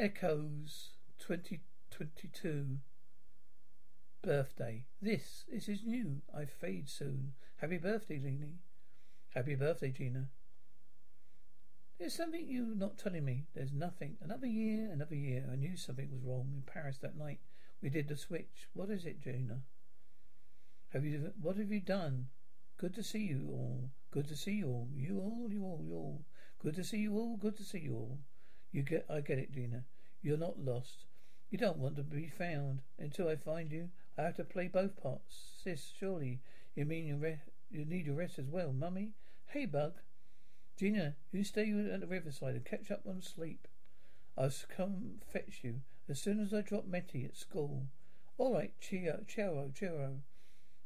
Echoes 2022 birthday. This, this is new. I fade soon. Happy birthday, Leanie. Happy birthday, Gina. There's something you're not telling me. There's nothing. Another year, another year. I knew something was wrong in Paris that night. We did the switch. What is it, Gina? Have you? What have you done? Good to see you all. Good to see you all. You all. You all. You all. Good to see you all. Good to see you all. You get. I get it, Dina. You're not lost. You don't want to be found. Until I find you, I have to play both parts. Sis, surely you mean you re- you need your rest as well, Mummy? Hey, Bug. Gina, you stay at the riverside and catch up on sleep. I'll come fetch you as soon as I drop Matty at school. All right, Chio, Chiro, Chiro.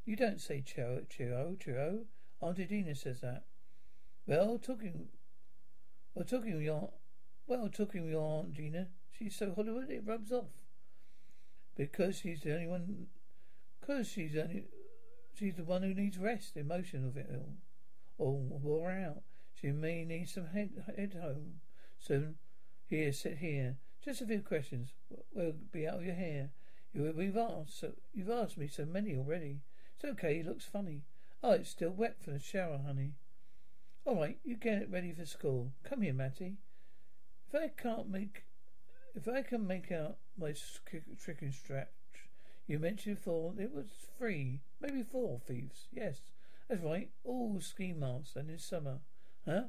You don't say Chiro, Chiro, Chiro. Auntie Dina says that. Well, talking, well, talking well, talking with your Aunt Gina. She's so Hollywood it rubs off. Because she's the only one, because she's only, she's the one who needs rest, emotion of it all, all wore out. She may need some head, head home soon. Here, sit here. Just a few questions. We'll be out of your hair. You, we've asked. So, you've asked me so many already. It's okay. It looks funny. Oh, it's still wet from the shower, honey. All right, you get it ready for school. Come here, Matty. If I can't make, if I can make out my chicken stretch, you mentioned before it was three, maybe four thieves. Yes, that's right. All ski masks and in summer. Huh?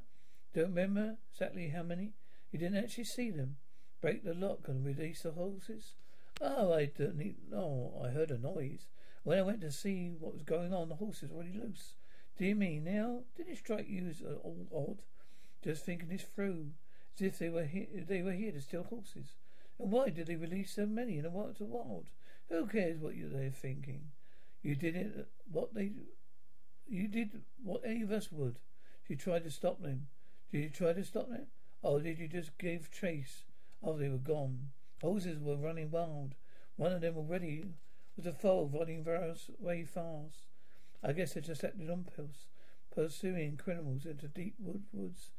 Don't remember exactly how many? You didn't actually see them? Break the lock and release the horses? Oh, I don't need. No, I heard a noise. When I went to see what was going on, the horses were already loose. Do you mean now? Did it strike you as odd? Just thinking this through, as if they were here, they were here to steal horses. And why did they release so many in the wild? wild? Who cares what you they're thinking? You did it. What they, you did what any of us would. You tried to stop them. Did you try to stop them? Or did you just give chase? Oh, they were gone. Horses were running wild. One of them already was a foal running very fast. I guess they just acted on impulse, pursuing criminals into deep wood woods.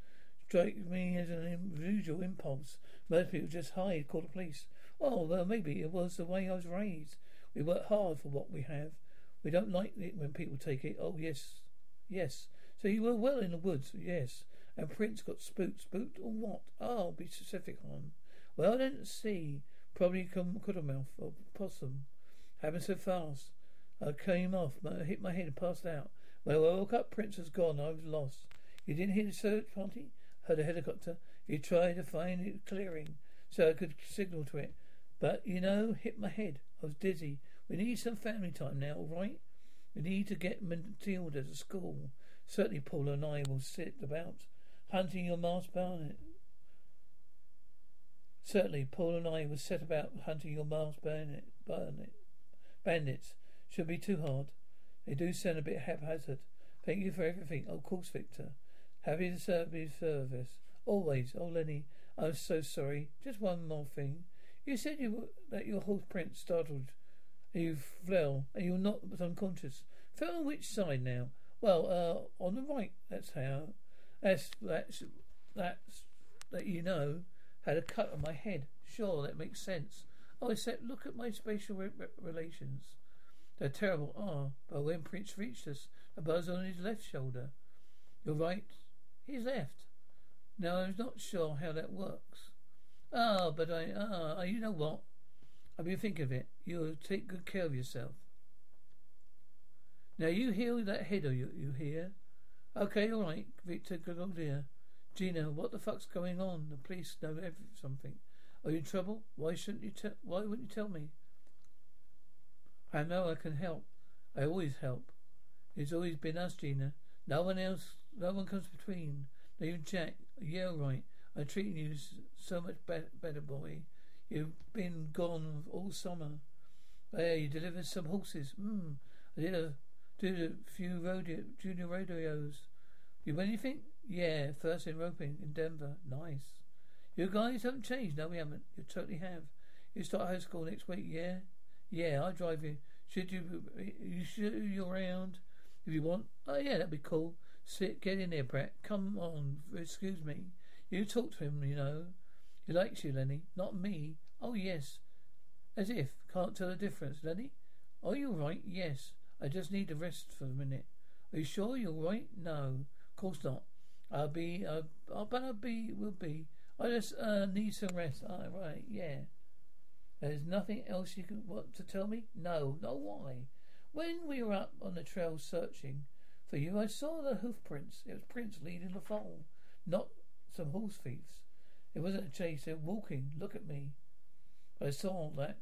Strikes me as an unusual impulse. Most people just hide, call the police. Oh, well, maybe it was the way I was raised. We work hard for what we have. We don't like it when people take it. Oh, yes, yes. So you were well in the woods, yes. And Prince got spooked. Spooked or what? Oh, be specific on. Well, I didn't see. Probably come mouth or possum. Happened so fast. I came off, hit my head and passed out. When I woke up, Prince was gone. I was lost. You didn't hear the search party? Heard a helicopter. You tried to find it clearing so I could signal to it. But, you know, hit my head. I was dizzy. We need some family time now, all right? We need to get Matilda to school. Certainly Paul and I will sit about hunting your masked bandit. Certainly Paul and I will set about hunting your masked bandit, bandit. Bandits. Should be too hard. They do sound a bit haphazard. Thank you for everything. Of course, Victor. Happy to serve your service. Always. Oh, Lenny, I'm so sorry. Just one more thing. You said you that your horse prince startled you fell and you're not unconscious. Fell on which side now? Well, uh, on the right. That's how. That's that's that's that you know had a cut on my head. Sure, that makes sense. Oh, I said, look at my spatial re- re- relations. They're terrible. Ah, but when Prince reached us, a buzz on his left shoulder. You're right. He's left. Now I'm not sure how that works. Ah, but I ah, you know what? I've been thinking of it. You'll take good care of yourself. Now you heal that head, or you you hear? Okay, all right, Victor. Good. Gina, what the fuck's going on? The police know every, something. Are you in trouble? Why shouldn't you tell? Why wouldn't you tell me? I know I can help. I always help. It's always been us, Gina. No one else. No one comes between. Not even Jack. Yeah, right. I'm treating you so much better, boy. You've been gone all summer. Hey, you delivered some horses. Hmm. I did a did a few rodeo, junior rodeos. You win anything? Yeah, first in roping in Denver. Nice. You guys haven't changed. No, we haven't. You totally have. You start high school next week. Yeah. Yeah, I'll drive you. Should you? You should you around if you want. Oh yeah, that'd be cool. Sit, get in there, Brett. Come on. Excuse me. You talk to him. You know. He likes you, Lenny. Not me. Oh yes. As if can't tell the difference, Lenny. Are you right? Yes. I just need to rest for a minute. Are you sure you're right? No, of course not. I'll be. Uh, but I'll be. Will be. I just uh, need some rest. Ah, right. Yeah. There's nothing else you can want to tell me? No, no, why? When we were up on the trail searching for you, I saw the hoof prints. It was prints leading the foal, not some horse thieves. It wasn't a chase. They're walking. Look at me. I saw that.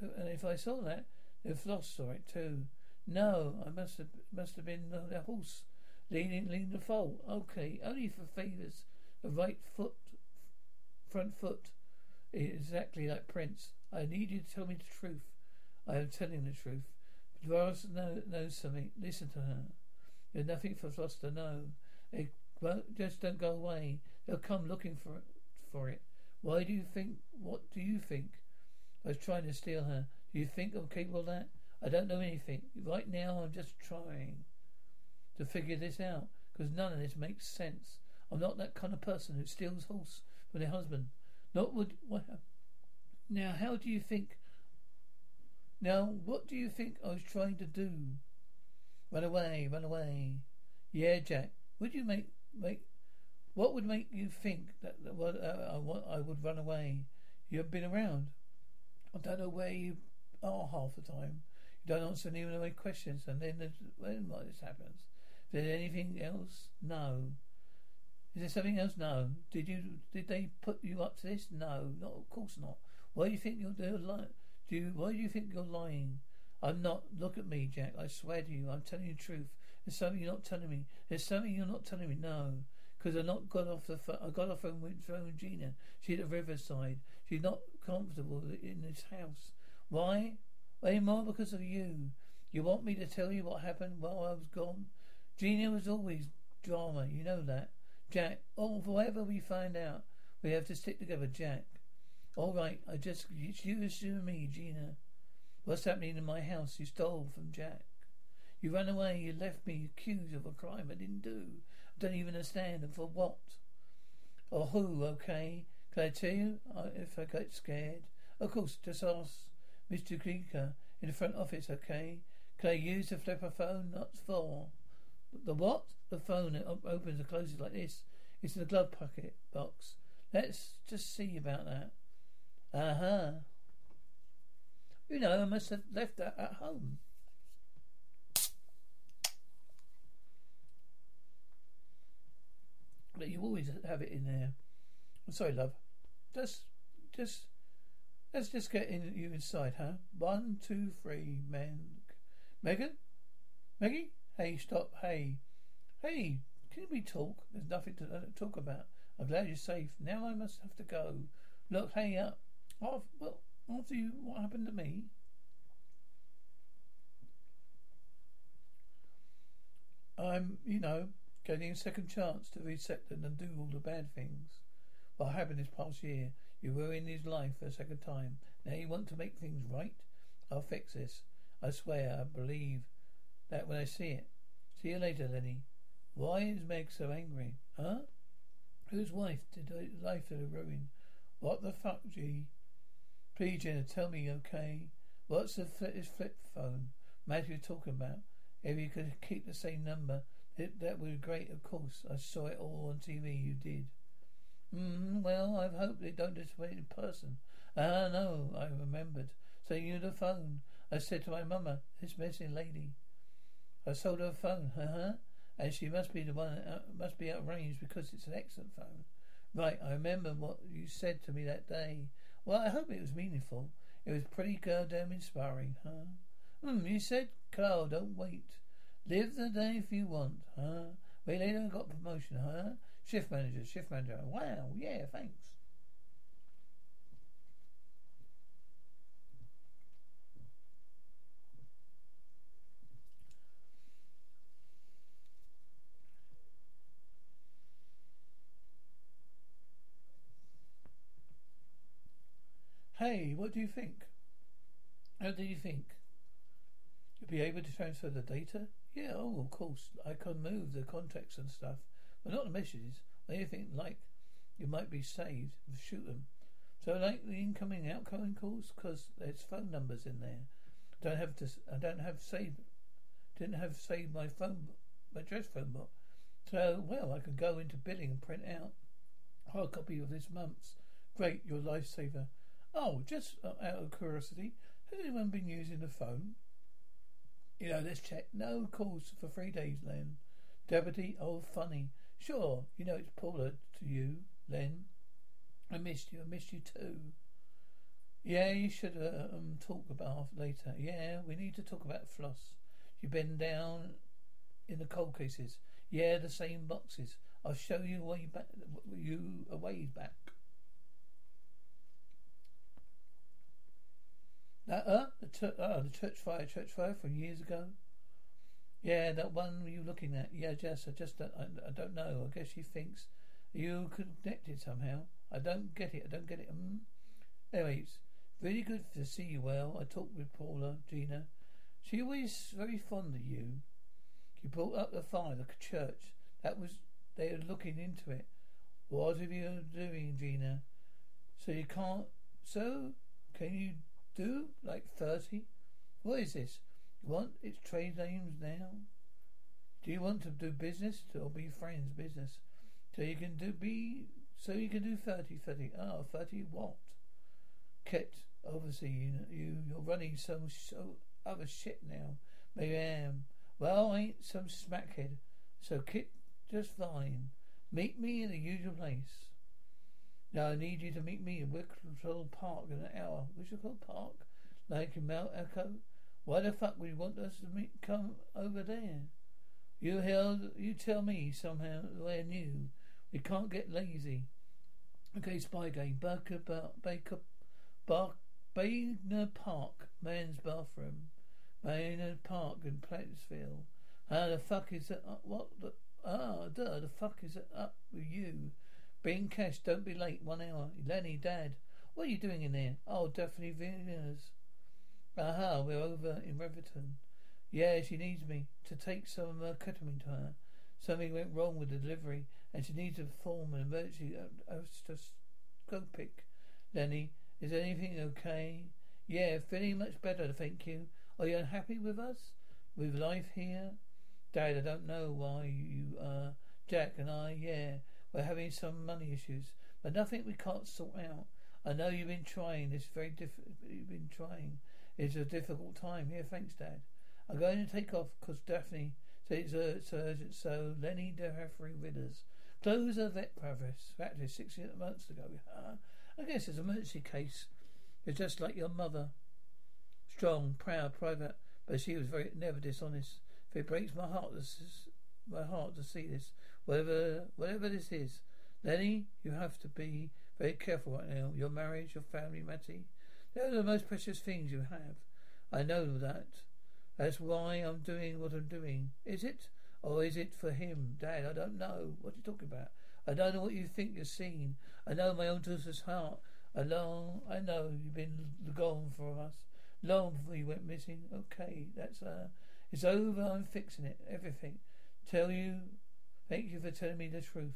And if I saw that, the Floss saw it too. No, I must have must have been the, the horse leading leading the foal. Okay, only for favours. The right foot, front foot exactly like Prince. I need you to tell me the truth. I am telling the truth. Dolores know, knows something. Listen to her. There's nothing for us to know. Eh, they won't, just don't go away. They'll come looking for for it. Why do you think? What do you think? I was trying to steal her. Do you think I'm capable of that? I don't know anything. Right now, I'm just trying to figure this out because none of this makes sense. I'm not that kind of person who steals horse from their husband. Not would. What, now, how do you think? Now, what do you think I was trying to do? Run away, run away. Yeah, Jack. Would you make make? What would make you think that, that uh, I, I would run away? You have been around. I don't know where you are half the time. You don't answer any of my questions, and then when this happens, is there anything else? No. Is there something else? No. Did you? Did they put you up to this? No. Not. Of course not. Why do you think you're lying? Do you? Why do you think you're lying? I'm not. Look at me, Jack. I swear to you, I'm telling you the truth. There's something you're not telling me. There's something you're not telling me. No, because I not got off the. Phone. I got off phone with, phone with Gina. She's at Riverside. She's not comfortable in this house. Why? Any more because of you. You want me to tell you what happened while I was gone? Gina was always drama. You know that. Jack, oh, whatever we find out, we have to stick together, Jack. All right, I just, you, and me, Gina. What's happening in my house? You stole from Jack. You ran away, you left me accused of a crime I didn't do. I don't even understand, and for what? Or who, okay? Can I tell you if I get scared? Of course, just ask Mr. Greeker in the front office, okay? Can I use the flipper phone? Not for. The what? The phone it opens and closes like this. It's in the glove pocket box. Let's just see about that. Uh huh. You know, I must have left that at home. But you always have it in there. I'm sorry, love. Just, just, let's just get in you inside, huh? One, two, three, man. Megan? Maggie? Hey, stop. Hey. Hey, can we talk? There's nothing to uh, talk about. I'm glad you're safe. Now I must have to go. Look, hang up. Oh, well, after you, what happened to me? I'm, you know, getting a second chance to reset and do all the bad things. What happened this past year? You ruined his life for a second time. Now you want to make things right? I'll fix this. I swear, I believe that when I see it. See you later, Lenny. Why is Meg so angry? Huh? Whose wife did I, life did a ruin? What the fuck, G? Please, Jenna, tell me, okay? What's the flip, flip phone Matthew talking about? If you could keep the same number, it, that would be great, of course. I saw it all on TV, you did. Mm, well, I hope they don't display it in person. Ah, no, I remembered. So you the phone. I said to my mama, this missing lady. I sold her a phone, huh? And she must be the one, uh, must be outraged because it's an excellent phone. Right, I remember what you said to me that day. Well, I hope it was meaningful. It was pretty goddamn inspiring, huh? Hmm, you said, Carl, don't wait. Live the day if you want, huh? Wait later got promotion, huh? Shift manager, shift manager. Wow, yeah, thanks. Hey, what do you think? How do you think? You'll be able to transfer the data? Yeah, oh, of course. I can move the contacts and stuff, but not the messages. Anything like you might be saved. Shoot them. So like the incoming, outgoing calls, because there's phone numbers in there. Don't have to. I don't have saved. Didn't have saved my phone, my address phone book. So well, I can go into billing and print out a hard copy of this month's. Great, your lifesaver. Oh, just uh, out of curiosity, has anyone been using the phone? You know, let's check. No calls for three days, Len. Deputy, oh, funny. Sure, you know it's Paula to you, Len. I missed you. I missed you too. Yeah, you should uh, um, talk about later. Yeah, we need to talk about floss. You been down in the cold cases. Yeah, the same boxes. I'll show you way back. You a ways back. That, uh, the, uh, the church fire, church fire from years ago. Yeah, that one you looking at. Yeah, Jess, I just don't, I, I don't know. I guess she thinks you connected somehow. I don't get it. I don't get it. Mm. Anyways, really good to see you well. I talked with Paula, Gina. She always very fond of you. You brought up the fire, the church. That was, they were looking into it. What have you doing, Gina? So you can't, so can you do like 30? What is this? You want its trade names now? Do you want to do business or be friends business? So you can do be so you can do 30 30. Oh, 30 what? Kit, obviously you you you're running some so other shit now. Maybe I am. Well, I ain't some smackhead. So Kit just fine. Meet me in the usual place. Now I need you to meet me in Wicklow Park in an hour. Wicklow Park? Like in Mount Echo? Why the fuck would you want us to meet come over there? You held you tell me somehow they knew. We can't get lazy. Okay, spy game. Baker Baker Bar Baynard Park, man's bathroom. Baynard Park in Plattsville. How the fuck is it up what the ah duh the fuck is it up with you? Being cash, don't be late. One hour. Lenny, Dad. What are you doing in there? Oh, definitely Venus. Aha, we're over in Riverton. Yeah, she needs me to take some uh, ketamine to her. Something went wrong with the delivery, and she needs to perform an emergency otoscopic. Lenny, is anything okay? Yeah, feeling much better, thank you. Are you unhappy with us? With life here? Dad, I don't know why you, uh, Jack and I, yeah. We're having some money issues, but nothing we can't sort out. I know you've been trying. It's very difficult. You've been trying. It's a difficult time. Here, thanks, Dad. I'm going to take off because Daphne says it's, uh, urgent. So Lenny DeHeffrey Ridders. Close a vet practice. Practice six months ago. Uh, I guess it's an emergency case. It's just like your mother. Strong, proud, private, but she was very never dishonest. If it breaks my heart, this is my heart to see this. Whatever, whatever this is, Lenny, you have to be very careful right now. Your marriage, your family, Matty, they're the most precious things you have. I know that. That's why I'm doing what I'm doing. Is it? Or is it for him? Dad, I don't know. What are you talking about? I don't know what you think you're seeing. I know my own daughter's heart. I long, I know you've been gone from us. Long before you went missing. Okay, that's, uh, it's over. I'm fixing it. Everything. Tell you Thank you for telling me the truth.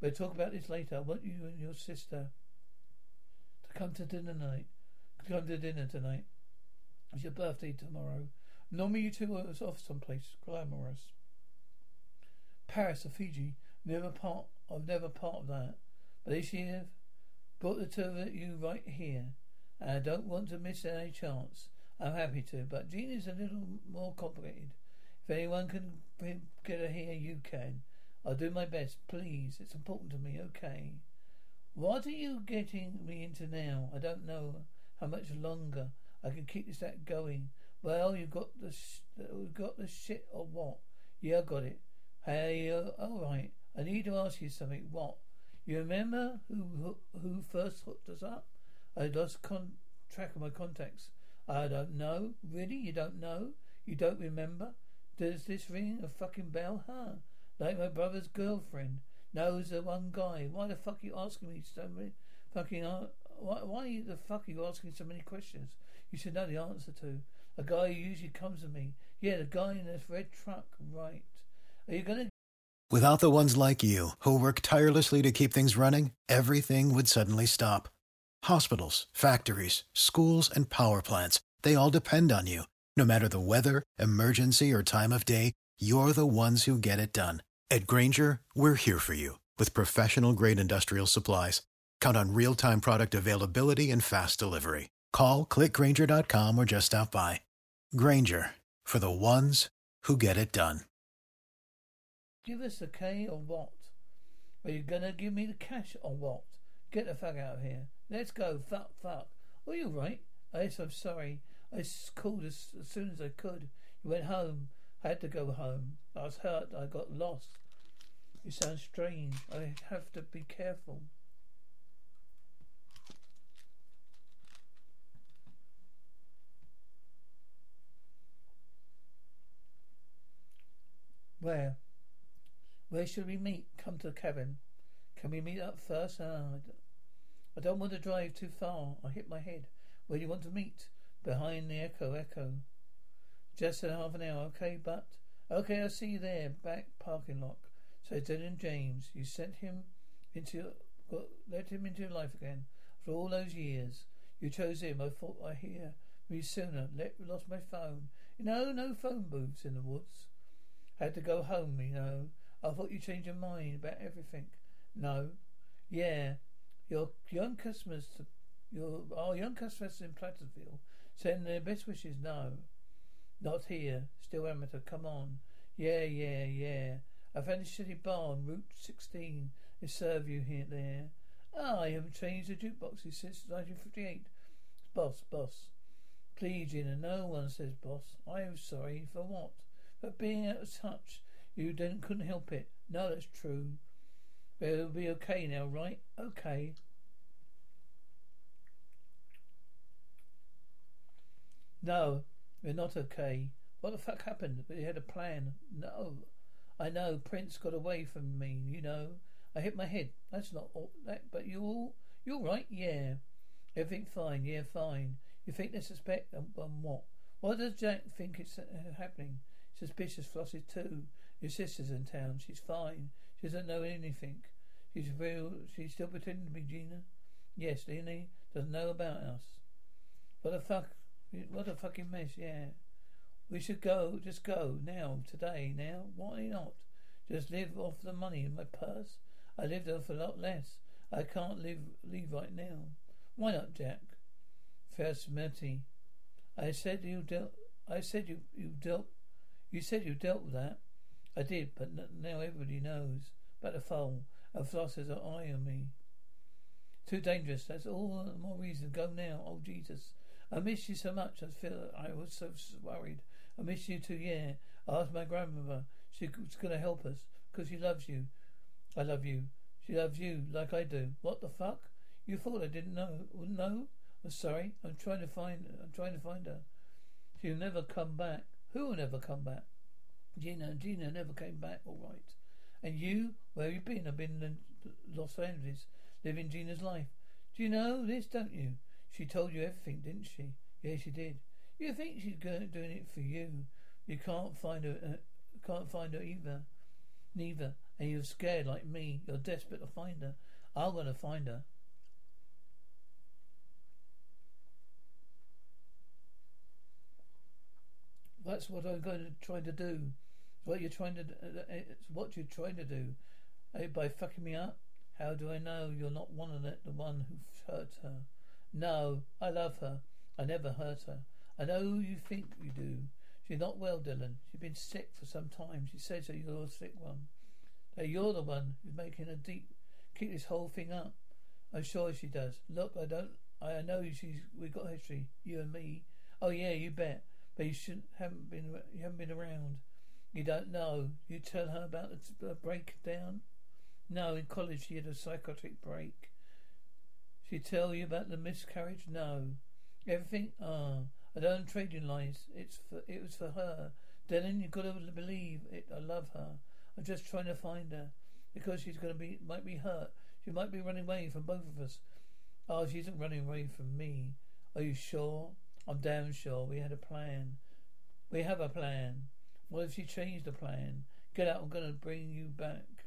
We'll talk about this later. I want you and your sister to come to dinner night. Come to dinner tonight. It's your birthday tomorrow. Normally you two are off someplace glamorous. Paris or Fiji. Never part I've never part of that. But this year brought the two of you right here. And I don't want to miss any chance. I'm happy to, but Jean is a little more complicated. If anyone can get her here, you can. I'll do my best, please. It's important to me, okay? What are you getting me into now? I don't know how much longer I can keep this act going. Well, you got the sh- got the shit or what? Yeah, I got it. Hey, uh, all right. I need to ask you something. What? You remember who who, who first hooked us up? I lost con- track of my contacts. I don't know. Really? You don't know? You don't remember? Does this ring a fucking bell? Huh? Like my brother's girlfriend. Knows the one guy. Why the fuck are you asking me so many fucking... Uh, why, why the fuck are you asking so many questions? You should know the answer to. A guy who usually comes to me. Yeah, the guy in this red truck. Right. Are you gonna... Without the ones like you, who work tirelessly to keep things running, everything would suddenly stop. Hospitals, factories, schools, and power plants, they all depend on you. No matter the weather, emergency, or time of day, you're the ones who get it done. At Grainger, we're here for you with professional grade industrial supplies. Count on real time product availability and fast delivery. Call clickgrainger.com or just stop by. Grainger for the ones who get it done. Give us the K or what? Are you gonna give me the cash or what? Get the fuck out of here. Let's go. Fuck, fuck. Are you right? Yes, I'm sorry. I called as, as soon as I could. You went home. I had to go home. I was hurt. I got lost. You sound strange. I have to be careful. Where? Where should we meet? Come to the cabin. Can we meet up first? Ah, I don't want to drive too far. I hit my head. Where do you want to meet? Behind the Echo Echo. Just in half an hour, okay, but okay, I'll see you there. Back parking lot. So Dylan James, you sent him into got, let him into your life again. After all those years. You chose him. I thought I hear me sooner. Let lost my phone. You know, no phone booths in the woods. Had to go home, you know. I thought you changed your mind about everything. No. Yeah. Your young customers your our young customers in Platteville send their best wishes. No. Not here. Still amateur. Come on. Yeah, yeah, yeah. I found a shitty bar on Route 16. They serve you here there. Ah, I haven't changed the jukeboxes since 1958. Boss, boss. Please, Gina, no one says boss. I am sorry. For what? For being out of touch. You didn't, couldn't help it. No, that's true. But it'll be okay now, right? Okay. No, we're not okay. What the fuck happened? We had a plan. No, I know. Prince got away from me. You know, I hit my head. That's not all that. But you all, you're right. Yeah, everything fine. Yeah, fine. You think they suspect? Um, um what? What does Jack think is uh, happening? Suspicious Flossie too. Your sister's in town. She's fine. She doesn't know anything. She's real. She's still pretending to be Gina. Yes, Lenny doesn't know about us. What the fuck? What a fucking mess. Yeah. We should go. Just go now. Today. Now. Why not? Just live off the money in my purse. I lived off a lot less. I can't live leave right now. Why not, Jack? First Merty. I said you dealt. I said you you dealt. You said you dealt with that. I did, but now everybody knows about the foal. And Floss has an eye on me. Too dangerous. That's all the more reason. Go now. Oh Jesus. I miss you so much. I feel I was so worried. I miss you too. Yeah. I asked my grandmother. She's going to help us because she loves you. I love you. She loves you like I do. What the fuck? You thought I didn't know? Know? I'm sorry. I'm trying to find. I'm trying to find her. She'll never come back. Who will never come back? Gina. Gina never came back. All right. And you? Where have you been? I've been in Los Angeles, living Gina's life. Do you know this? Don't you? She told you everything, didn't she? Yeah, she did. You think she's doing it for you? You can't find her. Uh, can't find her either. Neither. And you're scared like me. You're desperate to find her. I'm gonna find her. That's what I'm going to try to do. What you're trying to. Uh, it's what you're trying to do. Hey, by fucking me up. How do I know you're not one of the, the one who hurt her? No, I love her. I never hurt her. I know you think you do. She's not well, Dylan. She's been sick for some time. She says that you're the sick one. That you're the one who's making her deep keep this whole thing up. I'm sure she does. Look, I don't. I know she's. we've got history. You and me. Oh yeah, you bet. But you shouldn't. Haven't been. You haven't been around. You don't know. You tell her about the breakdown. No, in college she had a psychotic break. She tell you about the miscarriage? No. Everything? Ah. I don't trade in lies. It's for, it was for her. Dylan, you gotta believe it. I love her. I'm just trying to find her. Because she's gonna be, might be hurt. She might be running away from both of us. Oh, she isn't running away from me. Are you sure? I'm damn sure. We had a plan. We have a plan. What if she changed the plan? Get out, I'm gonna bring you back.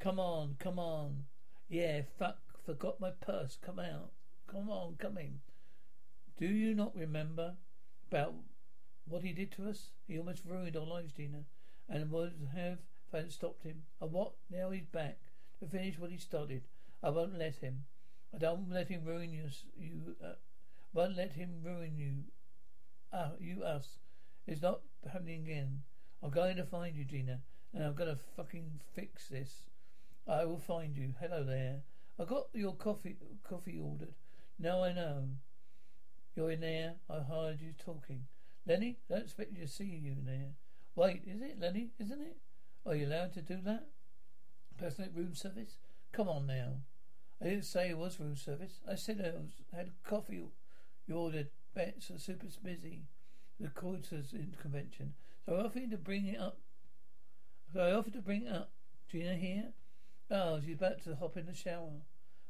Come on, come on. Yeah, fuck, forgot my purse. Come out. Come on, come in. Do you not remember about what he did to us? He almost ruined our lives, Gina, and would have if I hadn't stopped him. And what? Now he's back to finish what he started. I won't let him. I don't let him ruin you. You uh, won't let him ruin you. Ah, you us. It's not happening again. I'm going to find you, Gina, and I'm going to fucking fix this. I will find you. Hello there. I got your coffee coffee ordered. Now I know. You're in there. I heard you talking. Lenny, don't expect you to see you in there. Wait, is it, Lenny? Isn't it? Are you allowed to do that? Personal room service? Come on now. I didn't say it was room service. I said I was, had coffee you ordered. Bets are super busy. The quarters in convention. So I offered to bring it up. So I offered to bring it up. Gina here? Oh, she's about to hop in the shower.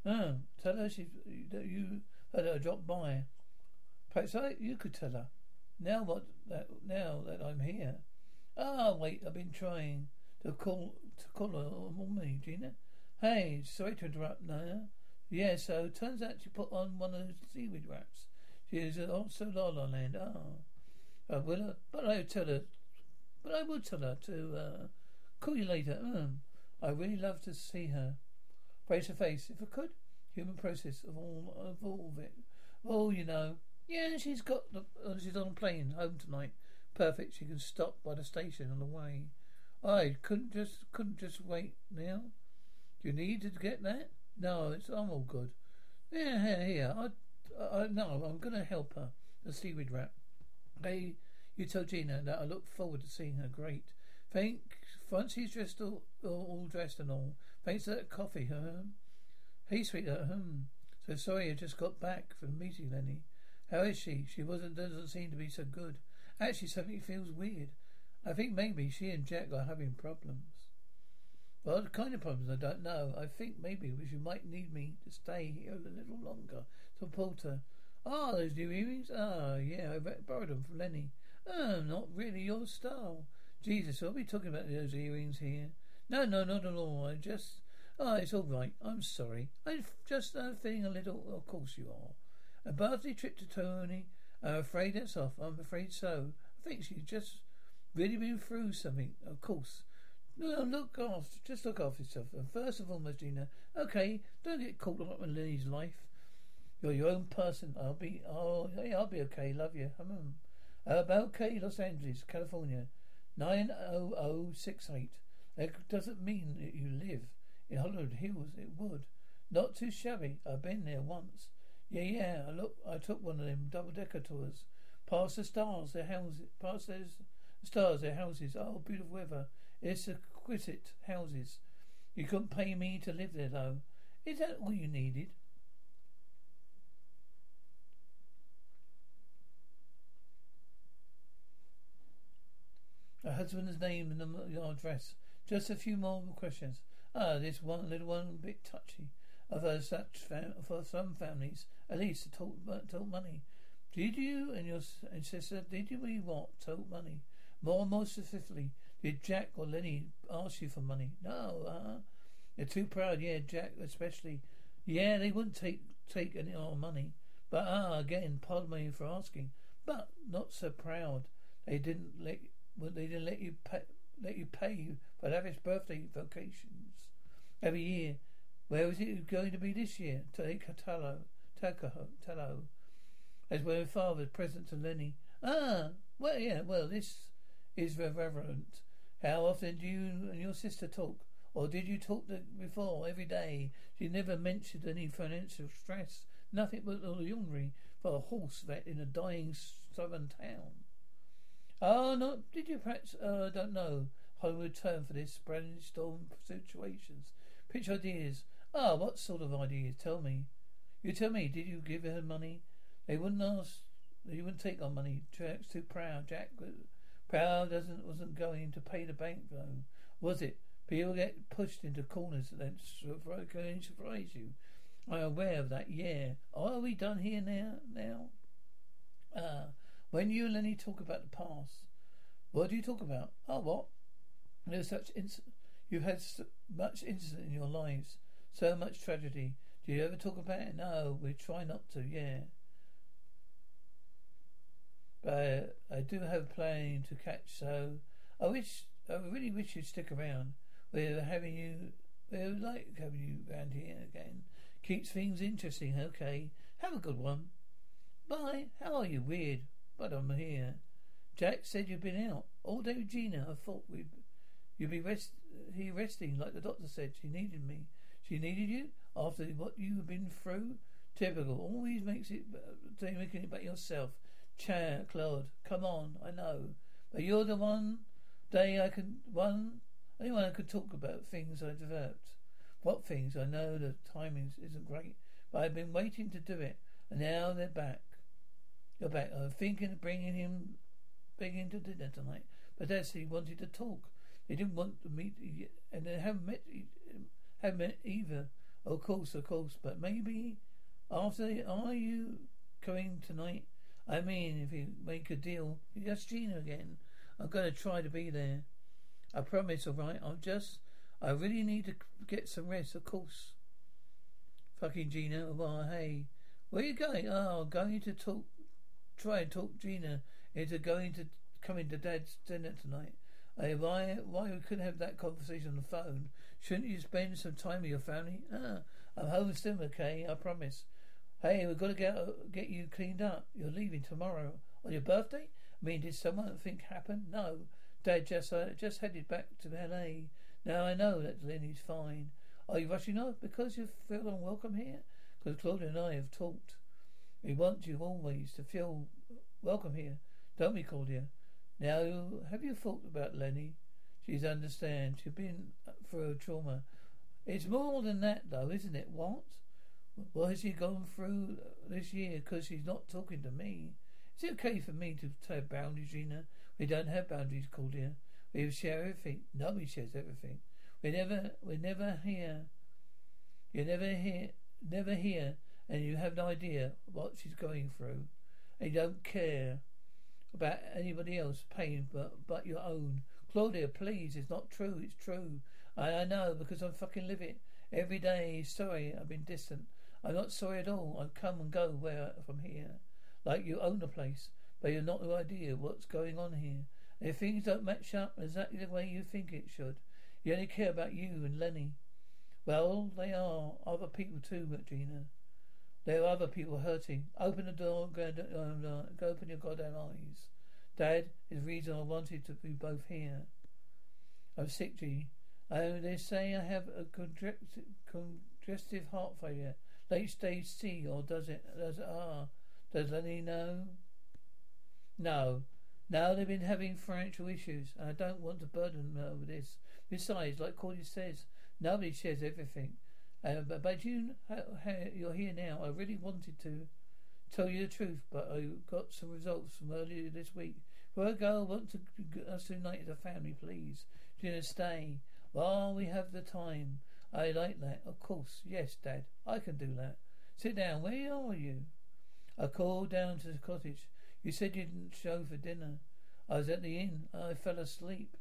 Oh, tell her she's that you had her drop by. Perhaps I, you could tell her. Now what? That, now that I'm here. Ah, oh, wait. I've been trying to call to call her on me, Gina. Hey, sorry to interrupt, Naya. Yeah, so turns out she put on one of those seaweed wraps. She is also La La Land. Ah, uh, will I, but I tell her, but I will tell her to uh, call you later. Mm. I really love to see her face to face, if I could. Human process of all of all of it. Oh, you know. Yeah, she's got the, uh, she's on a plane home tonight. Perfect. She can stop by the station on the way. I couldn't just couldn't just wait now. Do you need to get that? No, it's I'm all good. Yeah, here, here. I, I, no, I'm gonna help her. The seaweed wrap. Hey, you tell Gina that I look forward to seeing her. Great. Thank once he's dressed all, all dressed and all. Thanks for that coffee, huh? Hey, sweetheart. So sorry I just got back from the meeting, Lenny. How is she? She wasn't doesn't seem to be so good. Actually, something feels weird. I think maybe she and Jack are having problems. Well, what kind of problems? I don't know. I think maybe you might need me to stay here a little longer. So Porter. Ah, those new earrings? Ah, yeah, I borrowed them from Lenny. Ah, not really your style. Jesus, are we talking about those earrings here? No, no, not at all. I just. Oh, it's all right. I'm sorry. I'm just uh, feeling a little. Of course you are. A birthday trip to Tony. I'm afraid that's off. I'm afraid so. I think she's just really been through something. Of course. No, look after. Just look after yourself. And first of all, Medina. Okay, don't get caught up in Lily's life. You're your own person. I'll be. Oh, yeah, I'll be okay. Love you. Hmm. Uh, okay, Los Angeles, California. 90068. That doesn't mean that you live in Hollywood Hills. It would. Not too shabby. I've been there once. Yeah, yeah. I look. I took one of them double decker tours. Past the stars, their houses. Past those stars, their houses. Oh, beautiful weather. It's exquisite houses. You couldn't pay me to live there, though. Is that all you needed? Her husband's name and the address. Just a few more questions. Ah, this one little one bit touchy. Of such fam- for some families, at least to talk, talk money. Did you and your and sister, did you really what? Talk money. More and more specifically, did Jack or Lenny ask you for money? No, uh They're too proud, yeah, Jack especially. Yeah, they wouldn't take take any more money. But ah, again, pardon me for asking. But not so proud. They didn't let well, they didn't let you pay, let you pay for lavish birthday vacations every year. Where was it going to be this year? Take Talo, Talo, as well as father's present to Lenny. Ah, well, yeah, well, this is irreverent. How often do you and your sister talk? Or did you talk before every day? She never mentioned any financial stress. Nothing but a laundry for a horse vet in a dying southern town. Oh, no, did you perhaps, uh, I don't know, Hollywood term for this brainstorm situations? Pitch ideas. Ah, what sort of ideas? Tell me. You tell me, did you give her money? They wouldn't ask. They wouldn't take our money. Jack's too proud. Jack proud doesn't wasn't going to pay the bank loan, was it? People get pushed into corners that can surprise you. I'm aware of that. Yeah. Are we done here now? Now. Ah. When you and Lenny talk about the past, what do you talk about? Oh, what? There's such inc- You've had so much incident in your lives, so much tragedy. Do you ever talk about it? No, we try not to. Yeah. But I do have a plane to catch, so I wish, I really wish you'd stick around. We're having you, we would like having you around here again. Keeps things interesting. Okay, have a good one. Bye. How are you? Weird, but I'm here. Jack said you've been out all day with Gina. I thought we'd you'd be rest here resting, like the doctor said. She needed me. She needed you after what you've been through. Typical. Always makes it uh, making it about yourself. Chair, Claude, come on, I know. But you're the one day I can, one, anyone I could talk about things I developed. What things? I know the timing isn't great, but I've been waiting to do it, and now they're back. You're back. I'm thinking of bringing him, bringing him to dinner tonight. But Destiny wanted to talk. They didn't want to meet, and they haven't met, haven't met either. Of course, of course, but maybe after, are you coming tonight? I mean, if you make a deal, you just Gina again. I'm going to try to be there. I promise, all right? I'm just, I really need to get some rest, of course. Fucking Gina. Well, hey, where are you going? Oh, I'm going to talk, try and talk Gina into going to coming to Dad's dinner tonight. Hey, why, why we couldn't have that conversation on the phone? Shouldn't you spend some time with your family? Ah, I'm home still, okay? I promise. Hey, we've got to get get you cleaned up. You're leaving tomorrow on your birthday. I mean, did someone think happen? No, Dad just uh, just headed back to L.A. Now I know that Lenny's fine. Are you rushing off because you feel unwelcome here? Because Claudia and I have talked. We want you always to feel welcome here, don't we, Claudia? Now, have you thought about Lenny? She's understand. She's been through a trauma. It's more than that, though, isn't it? What? What has she gone through this year? Because she's not talking to me. Is it okay for me to have boundaries, Gina? We don't have boundaries, Claudia. We share everything. Nobody shares everything. We never, we never hear. You never hear, never hear, and you have no idea what she's going through. And you don't care about anybody else's pain but but your own. Claudia, please, it's not true. It's true. I, I know because I'm fucking living every day. Sorry, I've been distant. I'm not sorry at all. I come and go where from here. Like you own the place, but you're not the idea what's going on here. And if things don't match up exactly the way you think it should, you only care about you and Lenny. Well, they are other people too, Gina. There are other people hurting. Open the door, go, uh, go open your goddamn eyes. Dad is the reason I wanted to be both here. I'm sick, G. Oh, they say I have a congestive heart failure. Late stage C, or does it, does it R? Does Lenny know? No. Now they've been having financial issues, and I don't want to burden them over this. Besides, like Cordy says, nobody shares everything. Uh, but, you, how, how, you're here now. I really wanted to tell you the truth, but I got some results from earlier this week. A girl want to us to unite as a family, please. Gina, stay. While we have the time. I like that. Of course. Yes, Dad. I can do that. Sit down. Where are you? I called down to the cottage. You said you didn't show for dinner. I was at the inn. I fell asleep.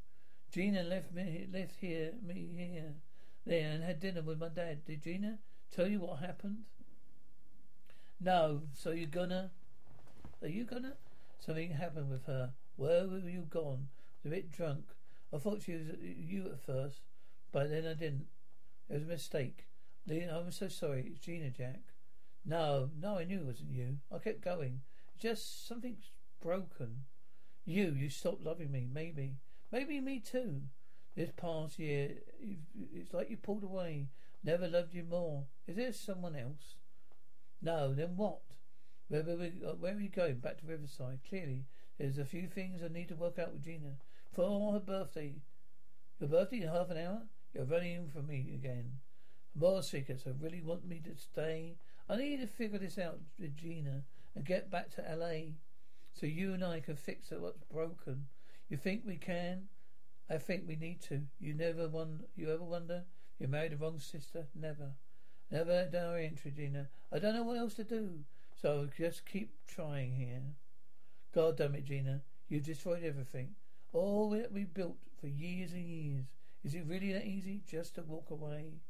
Gina left me left here me here there and had dinner with my dad. Did Gina tell you what happened? No. So you gonna Are you gonna Something happened with her. Where were you gone? I was a bit drunk. I thought she was you at first, but then I didn't. It was a mistake. I'm so sorry. It's Gina, Jack. No, no, I knew it wasn't you. I kept going. Just something's broken. You, you stopped loving me. Maybe, maybe me too. This past year, it's like you pulled away. Never loved you more. Is there someone else? No. Then what? Where, where, uh, where are you going? Back to Riverside. Clearly, there's a few things I need to work out with Gina for her birthday. Your birthday in half an hour. You're running in for me again. More secrets. I really want me to stay. I need to figure this out with Gina and get back to LA so you and I can fix what's broken. You think we can? I think we need to. You never won. You ever wonder? You married the wrong sister? Never. Never entry, Gina. I don't know what else to do. So just keep trying here. God damn it, Gina. You've destroyed everything. All that we built for years and years. Is it really that easy just to walk away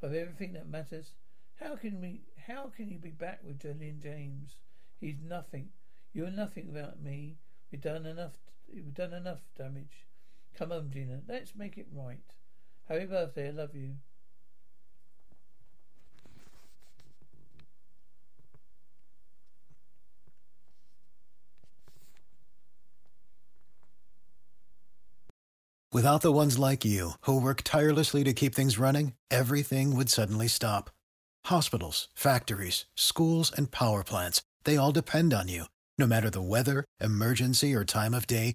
from everything that matters? How can we how can you be back with Julian James? He's nothing. You're nothing without me. We've done enough we've done enough damage. Come on, Gina, let's make it right. Happy birthday, I love you. Without the ones like you, who work tirelessly to keep things running, everything would suddenly stop. Hospitals, factories, schools, and power plants, they all depend on you. No matter the weather, emergency, or time of day,